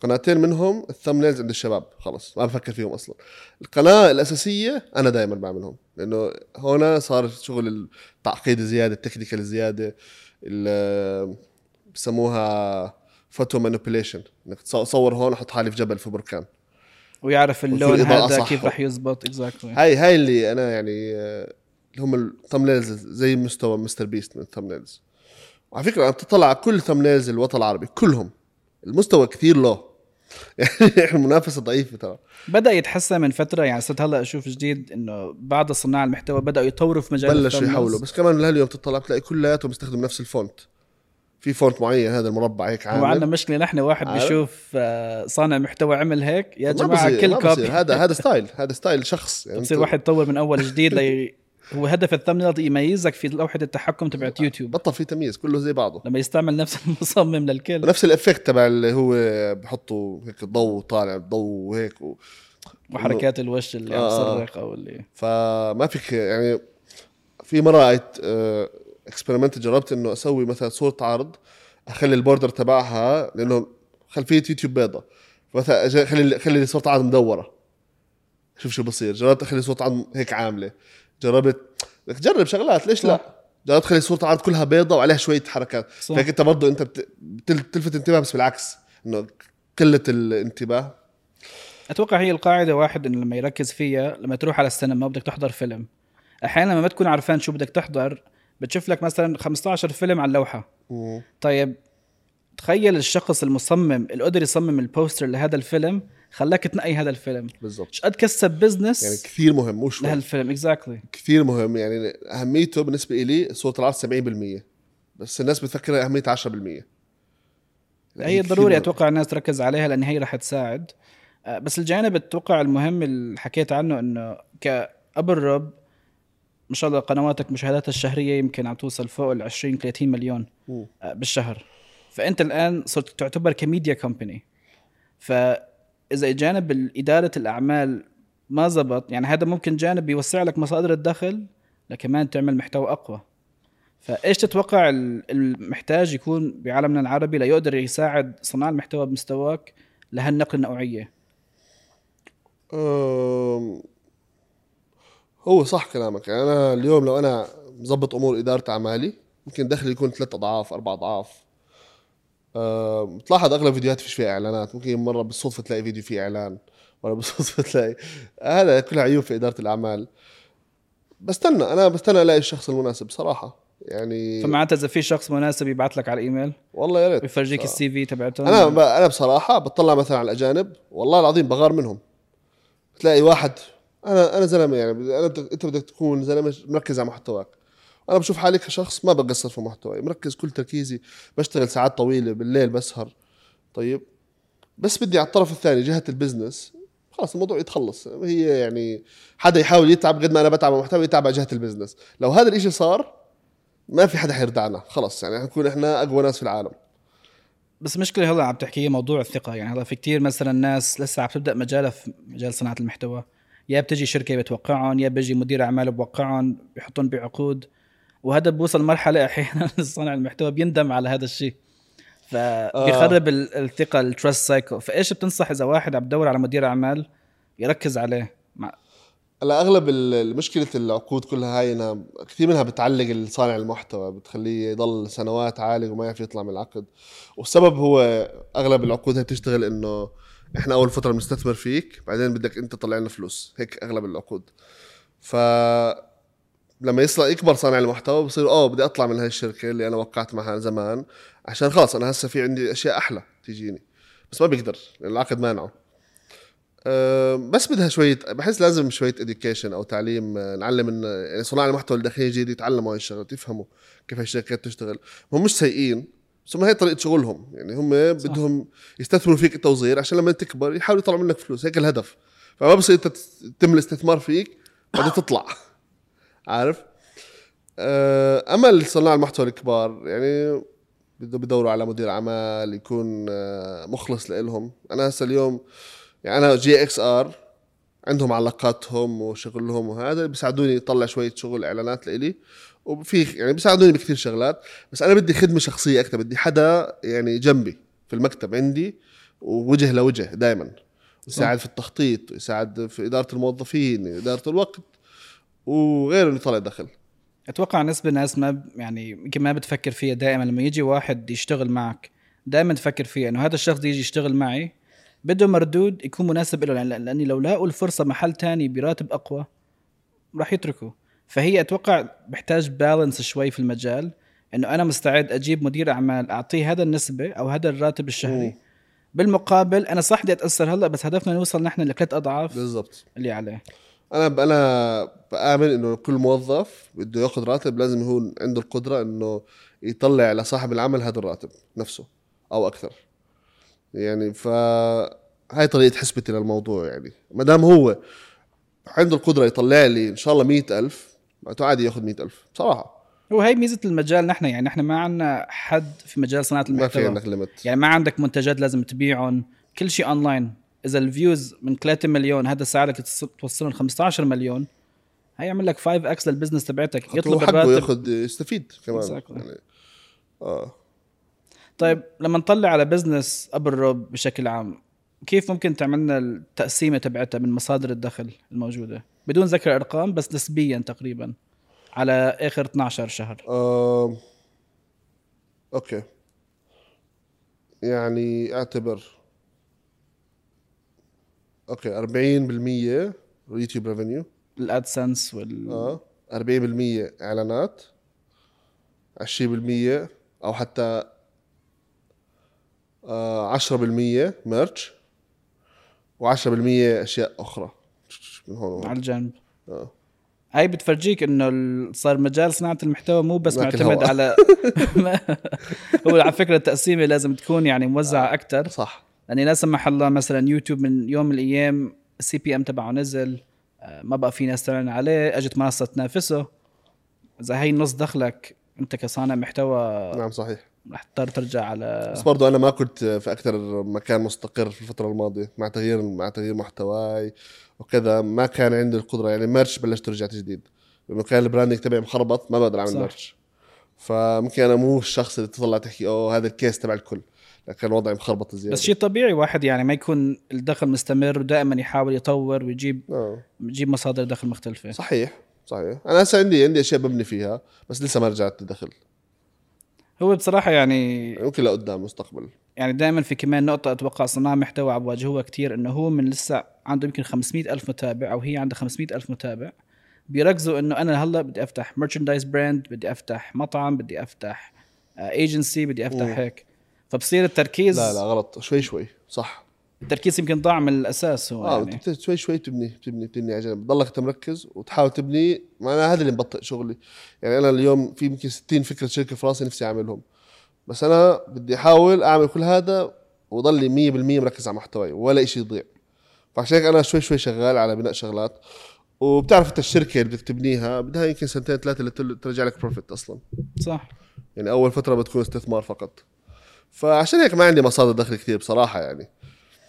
قناتين منهم ال thumbnails عند الشباب خلص ما بفكر فيهم أصلا. القناة الأساسية أنا دائما بعملهم لأنه هنا صار شغل التعقيد زياده ال technical زياده بسموها photo manipulation إنك تصور هون أحط حالي في جبل في بركان. ويعرف اللون هذا. كيف رح يزبط exactly هاي هاي اللي أنا يعني آه، اللي هم ال thumbnails زي مستوى مستر بيست من ال thumbnails وعلى فكرة أنا بتطلع على كل thumbnails الوطن العربي كلهم. المستوى كثير لو يعني المنافسة ضعيفة ترى. بدأ يتحسن من فترة يعني صرت هلأ أشوف جديد إنه بعض صناع المحتوى بدأوا يطوروا في مجال بلشوا. يحولوا. بس كمان لهاليوم تطلع بتلاقي كلياتهم بيستخدم نفس ال font في font معين هذا المربع هيك عامل. مشكلة نحن واحد عارف؟ بيشوف آه، صانع محتوى عمل هيك يا ما جماعة بصير- كل copy. هذا هذا style هذا style شخص. يعني بصير أنت واحد يطور من أول جديد لي هو هدف ال thumbnail يميزك في لوحة التحكم تبعت يوتيوب. بطل في تمييز كله زي بعضه. لما يستعمل نفس المصمم للكل. نفس ال effect تبع اللي هو بحطوا هيك ضوء طالع ضوء وهيك و... وحركات الوش اللي آه. يصرخ أو اللي فما فيك يعني في مرة experiment جربت إنه أسوي مثلا صورة عرض أخلي ال border تبعها لأنه خلفيه يوتيوب بيضة. مثلا أجي أخلي أخلي صورة عرض مدورة. شوف شو بصير. جربت أخلي صورة عرض هيك عاملة. جربت. بدك تجرب شغلات ليش لا؟ جربت اخلي صورة عرض كلها بيضة وعليها شوية حركات صح. فهيك انت برضه انت بت- بتل- بتلفت انتباه بس بالعكس انه قلة الانتباه. أتوقع هي القاعدة واحد إنه لما يركز فيها لما تروح على السينما بدك تحضر فيلم. أحيانا لما ما تكون عارفان شو بدك تحضر بتشوف لك مثلا 15 فيلم على اللوحة. طيب تخيل الشخص المصمم اللي قدر يصمم ال poster لهذا الفيلم خلاك تنقي هذا الفيلم. بالضبط. إيش قد كسب business يعني كثير مهم مو شوي لهالفيلم exactly كثير مهم يعني أهميته بالنسبة لي صوره العرض 70% بس الناس بتفكر اهميتها 10% لا، هي ضروري. أتوقع الناس تركز عليها لأن هي رح تساعد. آه، بس الجانب أتوقع المهم اللي حكيت عنه إنه كأب الرب ما شاء الله قنواتك مشاهداتها الشهرية يمكن عم توصل فوق ال 20 30 مليون مم. آه، بالشهر. فأنت الآن صرت تعتبر كميديا كومباني. فاذا جانب إدارة الأعمال ما زبط يعني هذا ممكن جانب يوسع لك مصادر الدخل لكمان تعمل محتوى أقوى. فإيش تتوقع ال- المحتاج يكون بعالمنا العربي ليقدر يساعد صناع المحتوى بمستواك لهالنقلة النوعية؟ هو صح كلامك. يعني أنا اليوم لو أنا مظبط أمور إدارة أعمالي ممكن دخلي يكون ثلاث أضعاف أربع أضعاف. بتلاحظ أغلب فيديوهات فيش فيها إعلانات. ممكن مرة بالصدفة تلاقي فيديو فيه إعلان مرة بالصدفة تلاقي. هذا كلها عيوب في إدارة الأعمال. بستنى أنا بستنى ألاقي الشخص المناسب صراحة. يعني فمعناتها إذا في شخص مناسب يبعث لك على الإيميل؟ والله يا ريت. ويفرجيك السي في تبعته؟ أنا ب... أنا بصراحة بطلع مثلا على الأجانب والله العظيم بغار منهم. تلاقي واحد أنا أنا زلمة يعني أنا بدك أنت بدك تكون زلمة مركز على محتواك. أنا بشوف حالي كشخص ما بقصر في محتواي مركز كل تركيزي بشتغل ساعات طويلة بالليل بسهر. طيب بس بدي على الطرف الثاني جهة ال business. خلاص الموضوع يتخلص. هي يعني حدا يحاول يتعب قد ما أنا بتعب محتوى يتعب على جهة ال business. لو هذا الإشي صار ما في حدا حيردعنا خلص يعني حنكون إحنا أقوى ناس في العالم. بس مشكلة هلا عم تحكي موضوع الثقة. يعني هلا في كتير مثلا ناس لسه عم تبدأ مجالها في مجال صناعة المحتوى. يا بتجي شركة بتوقعهم يا بيجي مدير أعمال بوقعهم بيحطهم بعقود. وهذا بوصل مرحلة أحيانا صانع المحتوى بيندم على هذا الشيء. فبيخرب آه. الثقة ال trust cycle فإيش بتنصح إذا واحد عم بدور على مدير أعمال يركز عليه؟ مع هلا أغلب مشكلة العقود كلها هاي إنها كثير منها بتعلق صانع المحتوى بتخليه يضل سنوات عالق وما يعرف يطلع من العقد. والسبب هو أغلب العقود هي بتشتغل إنه إحنا أول فترة بنستثمر فيك بعدين بدك أنت تطلع لنا فلوس. هيك أغلب العقود. ف لما يصل يكبر صانع المحتوى بصير آه بدي أطلع من هاي الشركة اللي أنا وقعت معها زمان عشان خلص أنا هسه في عندي أشياء أحلى تجيني. بس ما بيقدر العقد مانعه أه، بس بدها شوية بحس لازم شوية اديوكيشن أو تعليم أه، نعلم إن يعني صناع المحتوى اللي داخلين جديد يتعلموا هاي الشغلات يفهموا كيف هاي الشركات تشتغل. هم مش سيئين بس هم هي طريقة شغلهم يعني هم بدهم يستثمروا فيك انت وصغير عشان لما تكبر يحاولوا يطلعوا منك فلوس هيك الهدف. فما بصير أنت تتم الاستثمار فيك بعدين تطلع. عارف؟ أه، اما صناع المحتوى الكبار يعني بده بدوروا على مدير اعمال يكون أه، مخلص لهم أنا هسه اليوم يعني أنا GXR عندهم علاقاتهم وشغلهم وهذا بيساعدوني أطلع شوية شغل إعلانات لإلي. وفي يعني بيساعدوني بكثير شغلات بس أنا بدي خدمة شخصية أكثر بدي حدا يعني جنبي في المكتب عندي ووجه لوجه دائما يساعد في التخطيط يساعد في إدارة الموظفين إدارة الوقت. وغيره اللي طلع دخل. أتوقع نسبة ناس ما يعني يمكن ما بتفكر فيها دائما. لما يجي واحد يشتغل معك دائما تفكر فيها إنه هذا الشخص يجي يشتغل معي بده مردود يكون مناسب له لأن- لأني لو لاقوا الفرصة محل تاني براتب أقوى راح يتركوا. فهي أتوقع بحتاج بالانس شوي في المجال إنه أنا مستعد أجيب مدير أعمال أعطيه هذا النسبة أو هذا الراتب الشهري. مم. بالمقابل أنا صح بدي أتأثر هلأ بس هدفنا نوصل نحن لثلاث أضعاف بالضبط. اللي عليه. أنا أنا بآمن إنه كل موظف بده ياخذ راتب لازم يكون عنده القدرة إنه يطلع لصاحب العمل هذا الراتب نفسه أو أكثر. يعني ف هاي طريقة حسبتي للموضوع يعني. ما دام هو عنده القدرة يطلع لي إن شاء الله مئة ألف معناته عادي ياخذ مئة ألف بصراحة. هو هي ميزة المجال نحن يعني نحن ما عندنا حد في مجال صناعة ما في المحتوى. عندك ليمت يعني ما عندك منتجات لازم تبيعهم كل شيء اونلاين إذا ال views من 3 مليون هذا ساعدك توصلهم 15 مليون هيعمل لك 5 x لل business تبعتك يطلب الراتب. ياخذ يستفيد كمان. يعني آه. طيب لما نطلع على business أبو الرب بشكل عام كيف ممكن تعملنا التقسيمة تبعتها من مصادر الدخل الموجودة؟ بدون ذكر أرقام بس نسبيا تقريبا على آخر 12 شهر. آم، Okay. يعني أعتبر okay 40% يوتيوب revenue ال AdSense وال آه 40% إعلانات 20% أو حتى آه 10% merch و10% أشياء أخرى من هون وهون. على الجنب آه. هاي بتفرجيك إنه صار مجال صناعة المحتوى مو بس معتمد. على هو على فكرة التقسيمة لازم تكون يعني موزعة أكثر صح لأني لا سمح الله مثلا يوتيوب من يوم من الأيام ال CPM تبعه نزل آه، ما بقى في ناس تعلن عليه أجت منصة تنافسه. إذا هي نص دخلك أنت كصانع محتوى نعم صحيح. رح تضطر ترجع على بس برضو أنا ما كنت في أكثر مكان مستقر في الفترة الماضية مع تغيير مع تغيير محتواي وكذا ما كان عندي القدرة. يعني merch بلشت رجعت جديد. لأنه كان ال branding تبعي مخربط ما بقدر أعمل. merch فممكن أنا مو الشخص اللي تطلع تحكي أوه هذا ال case تبع الكل. لكن وضعي مخربط زيادة. بس شيء طبيعي واحد يعني ما يكون الدخل مستمر ودائما يحاول يطور ويجيب آه. يجيب مصادر دخل مختلفة. صحيح صحيح. أنا هسه عندي عندي أشياء ببني فيها بس لسه ما رجعت دخل هو بصراحة يعني ممكن لقدام مستقبل. يعني دائما في كمان نقطة أتوقع صناع محتوى عم بواجهوها كثير إنه هو من لسه عنده يمكن 500 ألف متابع أو هي عندها 500 ألف متابع. بيركزوا إنه أنا هلا بدي أفتح merchandise brand بدي أفتح مطعم بدي أفتح ايجنسي بدي أفتح. هيك. فبصير التركيز لا لا غلط. شوي شوي. صح. التركيز يمكن ضاع من الأساس هو آه يعني. شوي شوي تبني تبني تبني على جنب بتضلك أنت مركز وتحاول تبني. ما أنا هذا اللي مبطئ شغلي. يعني أنا اليوم في يمكن 60 فكرة شركة في راسي نفسي أعملهم. بس أنا بدي أحاول أعمل كل هذا وضلي 100% مركز على محتواي ولا شيء يضيع. فعشان هيك أنا شوي شوي شغال على بناء شغلات. وبتعرف أنت الشركة اللي بدك تبنيها بدها يمكن سنتين ثلاثة لتل- ترجع لك profit أصلا. صح. يعني أول فترة بتكون استثمار فقط. فعشان هيك ما عندي مصادر دخل كثير بصراحة يعني.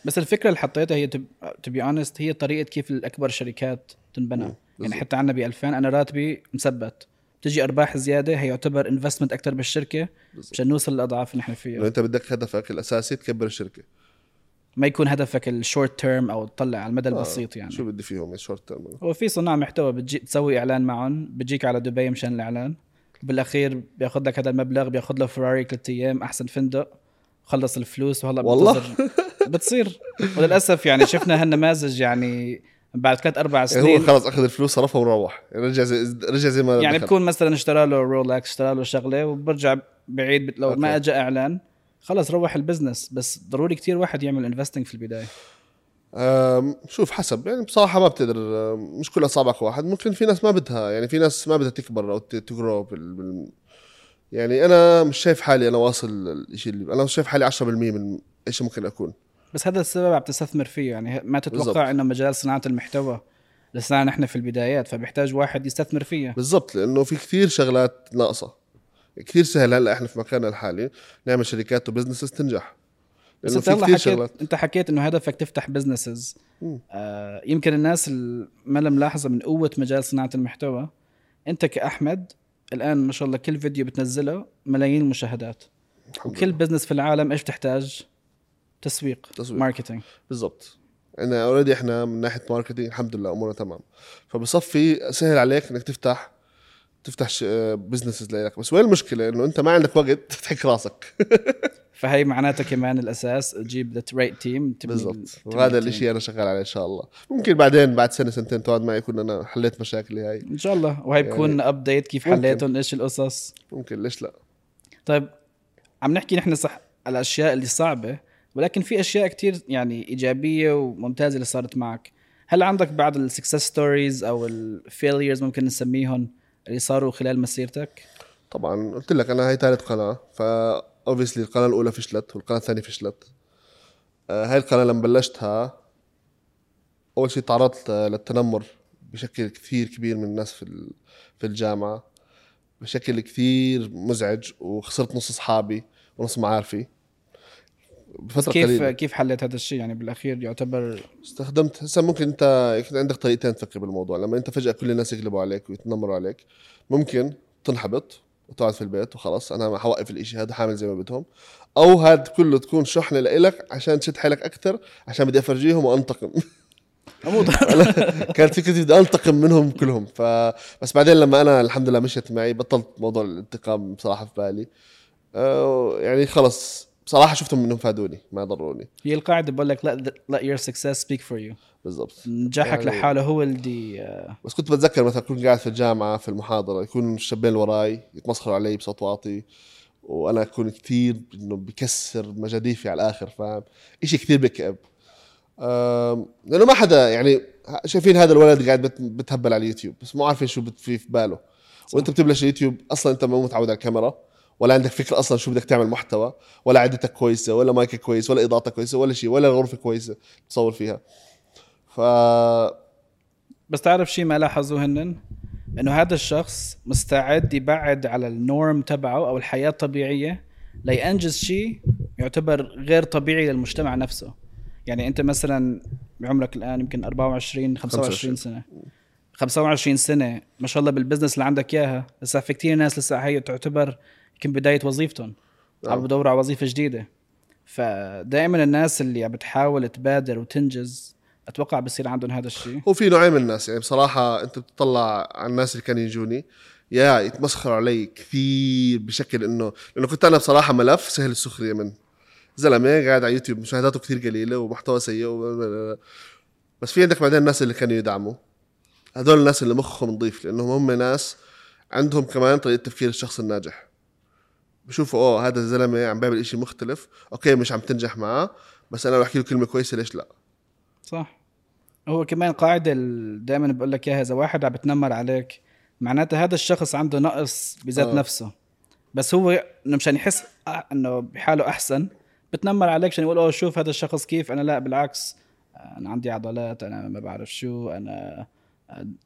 بس الفكرة اللي حطيتها هي to be honest هي طريقة كيف الأكبر شركات تنبنى. يعني. حتى عنا ب 2000 أنا راتبي مثبت. بتجي أرباح زيادة هي يعتبر investment أكثر بالشركة بالضبط. عشان نوصل للأضعاف اللي نحن فيها. أنت بدك هدفك الأساسي تكبر الشركة. ما يكون هدفك ال short term أو تطلع على المدى البسيط يعني. شو بدي فيهم short term هو في صناع محتوى بتجي تسوي إعلان معهم بتجيك على دبي مشان الإعلان. بالأخير بياخذ لك هذا المبلغ بياخذ له فراري ثلاث أيام أحسن فندق خلص الفلوس وهلا والله؟ بتصير وللأسف يعني شفنا هالنماذج يعني بعد ثلاث أربع يعني سنين هو خلص أخذ الفلوس صرفها وروح رجع زي رجع زي ما يعني دخل. بكون مثلا اشترى له رولكس اشترى له شغلة وبرجع بعيد لو okay. ما اجى إعلان خلص روح ال business بس ضروري كتير واحد يعمل investing في البداية شوف حسب. يعني بصراحة ما بتقدر مش كل اصابعك واحد. ممكن في ناس ما بدها يعني في ناس ما بدها تكبر أو ت grow بال... يعني أنا مش شايف حالي أنا واصل الشيء اللي أنا مش شايف حالي 10% من إيش ممكن أكون. بس هذا السبب عم تستثمر فيه. يعني ما تتوقع بالضبط. إنه مجال صناعة المحتوى لسنا نحن في البدايات فبيحتاج واحد يستثمر فيها. بالضبط لأنه في كثير شغلات ناقصة. كثير سهل هلأ إحنا في مكاننا الحالي نعمل شركات و businesses تنجح. بس انت حكيت شغلات. انت حكيت إنه هدفك تفتح businesses. آه يمكن الناس ما ملاحظه من قوة مجال صناعة المحتوى. انت كأحمد الآن ما شاء الله كل فيديو بتنزله ملايين المشاهدات. وكل. business في العالم إيش بتحتاج؟ تسويق, تسويق. marketing بالضبط. أنا already إحنا من ناحية marketing الحمد لله أمورنا تمام. فبصفي سهل عليك إنك تفتح تفتح businesses لك بس وين المشكلة؟ إنه أنت ما عندك وقت تحك راسك. فهي معناتها كمان الأساس تجيب the right team بالضبط. وهذا الشيء أنا شغال عليه إن شاء الله. ممكن بعدين بعد سنة سنتين تقعد معي يكون أنا حليت مشاكلي هاي. إن شاء الله. وهي بكون يعني ابديت كيف ممكن. حليتهم إيش القصص. ممكن ليش لا؟ طيب عم نحكي نحن صح على الأشياء اللي صعبة ولكن في أشياء كتير يعني إيجابية وممتازة اللي صارت معك. هل عندك بعض ال success stories أو ال failures ممكن نسميهم اللي صاروا خلال مسيرتك؟ طبعا قلت لك أنا هاي ثالث قناة ف obviously القناة الأولى فشلت والقناة الثانية فشلت. آه، هاي القناة لما بلشتها أول شيء تعرضت للتنمر بشكل كثير كبير من الناس في في الجامعة بشكل كثير مزعج وخسرت نص أصحابي ونص معارفي بفترة كيف قليلة. كيف حليت هذا الشيء؟ يعني بالأخير يعتبر استخدمت هسه ممكن انت عندك طريقتين تفكر بالموضوع. لما أنت فجأة كل الناس يقلبوا عليك ويتنمروا عليك ممكن تنحبط وتقعد في البيت وخلاص. أنا حوقف الاشي هذا حامل زي ما بدهم. أو هذا كله تكون شحنة لإلك عشان تشد حيلك أكثر عشان بدي أفرجيهم وأنتقم. كانت فكرتي بدي أنتقم منهم كلهم. ف بس بعدين لما أنا الحمد لله مشيت معي بطلت موضوع الانتقام بصراحة في بالي. أه يعني خلص بصراحة شفتهم إنهم فادوني ما ضروني. هي القاعدة بقول لك let, let your success speak for you. بالضبط. نجاحك يعني- لحاله هو اللي بس كنت بتذكر مثلا كنت قاعد في الجامعة في المحاضرة يكون الشابين اللي وراي يتمسخروا علي بصوت واطي وأنا أكون كثير إنه بكسر مجاديفي على الآخر فاهم؟ إشي كثير بكئب. لأنه ما حدا يعني شايفين هذا الولد قاعد بت- بتهبل على اليوتيوب بس مو عارفين شو بت- في في باله. وأنت بتبلش اليوتيوب أصلا أنت مو متعود على الكاميرا ولا عندك فكرة أصلا شو بدك تعمل محتوى ولا عدتك كويسة ولا مايك كويس ولا إضاءتك كويسة ولا شيء ولا غرفة كويسة تصور فيها. ف بس تعرف شيء ما لاحظوه هنن؟ إنه هذا الشخص مستعد يبعد على النورم تبعه أو الحياة الطبيعية لينجز شيء يعتبر غير طبيعي للمجتمع نفسه. يعني أنت مثلا بعمرك الآن يمكن 24 25 سنة. 25 سنة ما شاء الله بال business اللي عندك إياها. لسه في كثير ناس لسه هي تعتبر يمكن بداية وظيفتهم. نعم. عم بدوروا على وظيفة جديدة. فدائما الناس اللي عم بتحاول تبادر وتنجز أتوقع بصير عندهم هذا الشيء. هو في نوعين من الناس يعني بصراحة أنت بتطلع على الناس اللي كانوا يجوني يا يتمسخروا علي كثير بشكل إنه لأنه كنت أنا بصراحة ملف سهل السخرية منه زلمة قاعد على يوتيوب مشاهداته كثير قليلة ومحتوى سيء و... بس في عندك بعدين الناس اللي كانوا يدعموا. هذول الناس اللي مخهم نظيف لأنهم هم ناس عندهم كمان طريقة تفكير الشخص الناجح. بشوفوا أوه هذا الزلمة عم بيعمل إشي مختلف أوكي مش عم تنجح معاه بس أنا بحكي له كلمة كويسة ليش لا؟ صح؟ هو كمان قاعدة دائما بقول لك إياها إذا واحد عم بتنمر عليك معناته هذا الشخص عنده نقص بذات آه. نفسه. بس هو إنه مشان يحس إنه بحاله أحسن بتنمر عليك عشان يقول أوه شوف هذا الشخص كيف. أنا لا بالعكس أنا عندي عضلات أنا ما بعرف شو أنا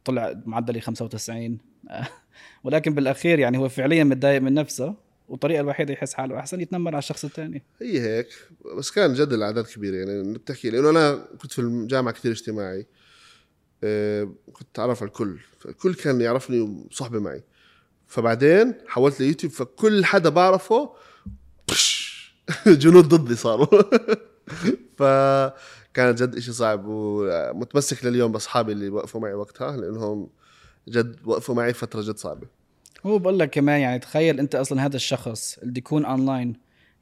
طلع معدلي 95 ولكن بالأخير يعني هو فعليا متضايق من نفسه. والطريقة الوحيدة يحس حاله. أحسن يتنمر على الشخص الثاني هي هيك بس كان جد الاعداد كبيرة. يعني بتحكي لأنه أنا كنت في الجامعة كثير اجتماعي. آه، كنت أعرف على الكل. فالكل كان يعرفني وصحبه معي. فبعدين حولت ليوتيوب فكل حدا بعرفه جنوا ضدي صاروا. فكان جد إشي صعب ومتمسك لليوم بأصحابي اللي وقفوا معي وقتها لأنهم جد وقفوا معي فترة جد صعبة. هو بقول لك كمان يعني تخيل أنت أصلا هذا الشخص اللي يكون اونلاين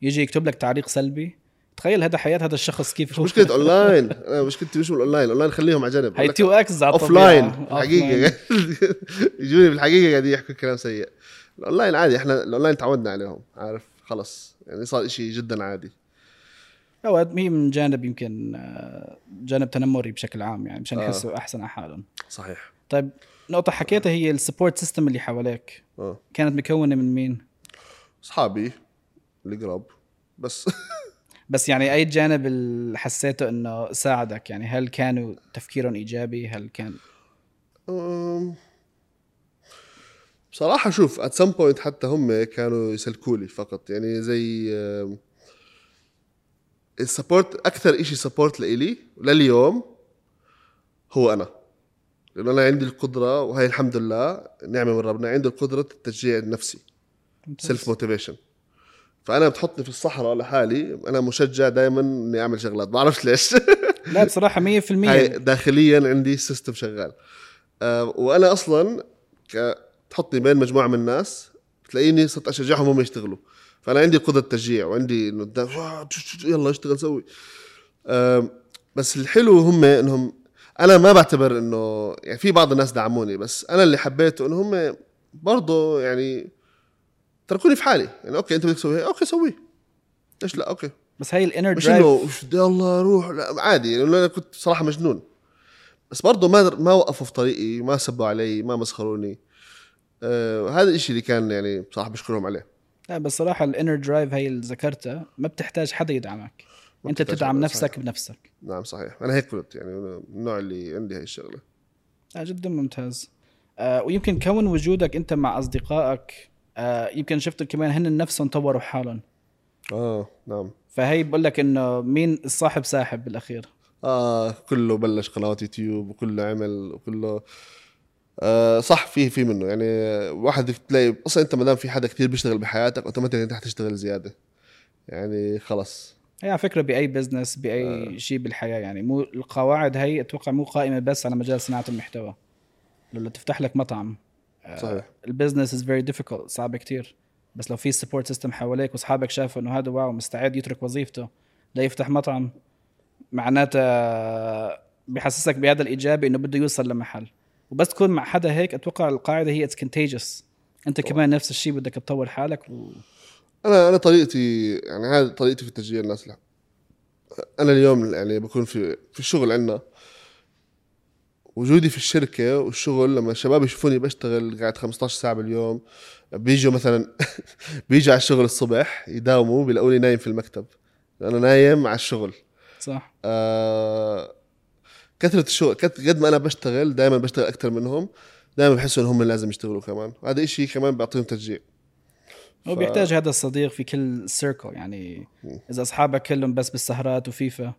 يجي يكتب لك تعليق سلبي تخيل هذا حياة هذا الشخص كيف هو؟ مشكلة اونلاين أنا مشكلتي مش بال online online خليهم على جنب. هي تو إكس offline. حقيقة. يجوني بالحقيقة قاعدين يحكوا كلام سيء. الاونلاين عادي إحنا الاونلاين تعودنا عليهم. عارف؟ خلص. يعني صار إشي جدا عادي. اوقات هي من جانب يمكن آه، جانب تنمري بشكل عام يعني مشان آه. يحسوا أحسن على حالهم صحيح. طيب نقطة حكيتها هي ال support system اللي حواليك. آه. كانت مكونة من مين؟ أصحابي القراب بس. بس يعني أي جانب اللي حسيته إنه ساعدك؟ يعني هل كانوا تفكيرهم إيجابي؟ هل كان؟ أم، بصراحة شوف at some point حتى هم كانوا يسلكوا لي فقط. يعني زي ال support أكثر إشي support لإلي لليوم هو أنا. لأنه أنا عندي القدرة وهي الحمد لله نعمة من ربنا عندي القدرة التشجيع النفسي self motivation فأنا بتحطني في الصحراء لحالي أنا مشجع دائما إني أعمل شغلات. ما بعرفش ليش. لا بصراحة 100% هاي داخليا عندي system شغال. أه وأنا أصلا تحطني بين مجموعة من الناس تلاقيني صرت أشجعهم هم يشتغلوا. فأنا عندي قدرة تشجيع وعندي إنه يلا اشتغل سوي. بس الحلو هم إنهم أنا ما بعتبر إنه يعني في بعض الناس دعموني بس أنا اللي حبيته إنه هم برضه يعني تركوني في حالي. يعني okay أنت بدك تسوي okay سويه. ليش لا okay. بس هي ال inner مش إنه drive "أوف، يلا روح. لا عادي يعني أنا كنت صراحة مجنون. بس برضه ما ما وقفوا في طريقي ما سبوا علي ما مسخروني. آه هذا الشيء اللي كان يعني بصراحه بشكرهم عليه. لا بس صراحة ال inner drive هي اللي ذكرتها ما بتحتاج حدا يدعمك. أنت بتدعم حدا، نفسك صحيح. بنفسك. نعم صحيح. أنا هيك كنت يعني من النوع اللي عندي هاي الشغلة. لا جدا ممتاز. آه ويمكن كون وجودك أنت مع أصدقائك آه يمكن شفت كمان هن نفسهم طوروا حالهم. آه نعم. فهي بقول لك إنه مين الصاحب ساحب بالأخير؟ آه كله بلش قنوات يوتيوب وكله عمل وكله آه صح في في منه. يعني واحد تلاقي أصلا أنت ما دام في حدا كثير بيشتغل بحياتك اوتوماتيك أنت حتشتغل زيادة. يعني خلص هي على فكرة بأي بزنس بأي آه. شيء بالحياة يعني مو القواعد هي أتوقع مو قائمة بس على مجال صناعة المحتوى. لو تفتح لك مطعم صحيح. ال business is very difficult صعب كتير. بس لو في support system حواليك وأصحابك شافوا إنه هذا wow مستعد يترك وظيفته ليفتح مطعم معناته بحسسك بهذا الإيجابي إنه بده يوصل لمحل. وبس تكون مع حدا هيك أتوقع القاعدة هي it's contagious أنت كمان نفس الشيء بدك تطور حالك و... أنا أنا طريقتي يعني هذه طريقتي في تشجيع الناس لها أنا اليوم يعني بكون في في الشغل عندنا وجودي في الشركة والشغل لما الشباب يشوفوني بشتغل قاعد 15 ساعة باليوم بيجوا مثلا بيجوا على الشغل الصبح يداوموا بيلاقوني نايم في المكتب. أنا نايم على الشغل. صح. آه كثرة الشغل قد ما أنا بشتغل دائما بشتغل أكثر منهم. دائما بحسوا ان هم لازم يشتغلوا كمان. هذا إشي كمان بيعطيهم تشجيع. هو بيحتاج هذا الصديق في كل سيركل يعني إذا أصحابك كلهم بس بالسهرات وفيفا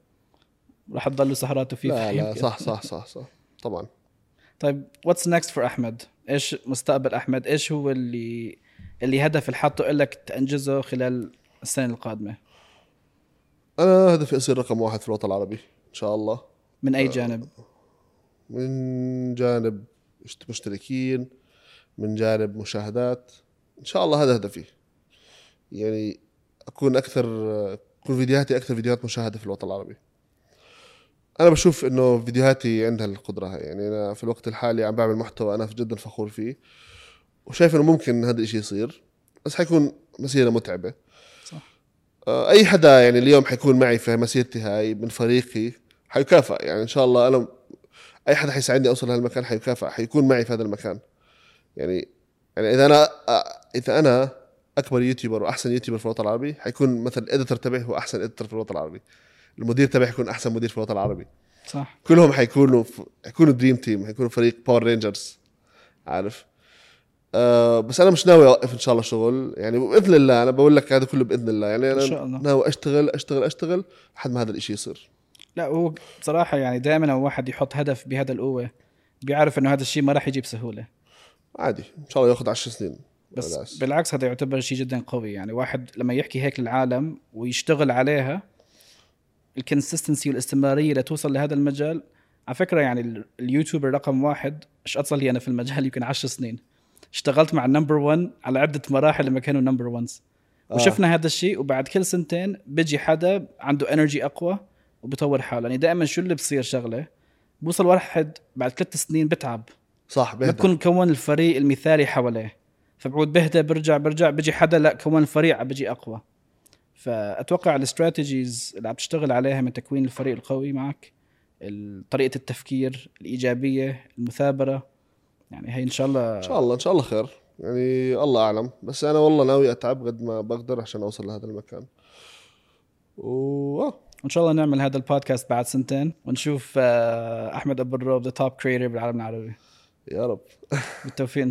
رح تضلوا سهرات وفيفا لا لا يمكن. صح صح صح صح. طبعا. طيب what's next for أحمد؟ إيش مستقبل أحمد؟ إيش هو اللي اللي هدف اللي حاطه لك تنجزه خلال السنة القادمة؟ أنا هدفي أصير رقم واحد في الوطن العربي إن شاء الله. من أي جانب؟ من جانب مشت- مشتركين من جانب مشاهدات. إن شاء الله هذا هدفي. يعني أكون أكثر تكون فيديوهاتي أكثر فيديوهات مشاهدة في الوطن العربي. أنا بشوف إنه فيديوهاتي عندها القدرة. يعني أنا في الوقت الحالي عم بعمل محتوى أنا جدا فخور فيه وشايف إنه ممكن هذا الشيء يصير بس حيكون مسيرة متعبة. صح. آه، أي حدا يعني اليوم حيكون معي في مسيرتي هاي من فريقي حيكافئ يعني إن شاء الله أنا أي حدا حيساعدني أوصل لهالمكان حيكافئ حيكون معي في هذا المكان. يعني يعني إذا أنا إذا أنا أكبر YouTuber وأحسن YouTuber في الوطن العربي حيكون مثلا ال editor تبعي هو أحسن editor في الوطن العربي. المدير تبعي حيكون أحسن مدير في الوطن العربي. صح. كلهم حيكونوا ف... حيكونوا dream team حيكونوا فريق Power Rangers عارف؟ آه بس أنا مش ناوي أوقف إن شاء الله شغل. يعني بإذن الله أنا بقول لك هذا كله بإذن الله. يعني أنا إن شاء الله. ناوي أشتغل أشتغل أشتغل لحد ما هذا الإشي يصير. لا هو بصراحة يعني دائما لو واحد يحط هدف بهذا القوة بيعرف إنه هذا الشيء ما راح يجي بسهوله عادي إن شاء الله ياخذ 10 سنين بس بالعكس. بالعكس هذا يعتبر شيء جدا قوي يعني واحد لما يحكي هيك للعالم ويشتغل عليها ال consistency والاستمرارية لتوصل لهذا المجال على فكرة يعني ال- ال YouTuber رقم واحد إيش صار لي أنا في المجال يمكن 10 سنين؟ اشتغلت مع ال number 1 على عدة مراحل لما كانوا number 1 وشفنا هذا الشيء وبعد كل سنتين بيجي حدا عنده energy أقوى وبيطور حاله. يعني دائما شو اللي بصير شغلة؟ بوصل واحد بعد ثلاث سنين بتعب. صح ما بهدى. بكون كون الفريق المثالي حواليه. فبعود بهدى برجع برجع بيجي حدا لا كون الفريق بيجي أقوى. فأتوقع الاستراتيجيز اللي عم تشتغل عليها من تكوين الفريق القوي معك طريقة التفكير الإيجابية المثابرة يعني هي إن شاء الله إن شاء الله إن شاء الله خير. يعني الله أعلم. بس أنا والله ناوي أتعب قد ما بقدر عشان أوصل لهذا المكان. و آه، إن شاء الله نعمل هذا البودكاست بعد سنتين ونشوف آه، أحمد أبو الرب the top creator بالعالم العربي. يا رب. بالتوفيق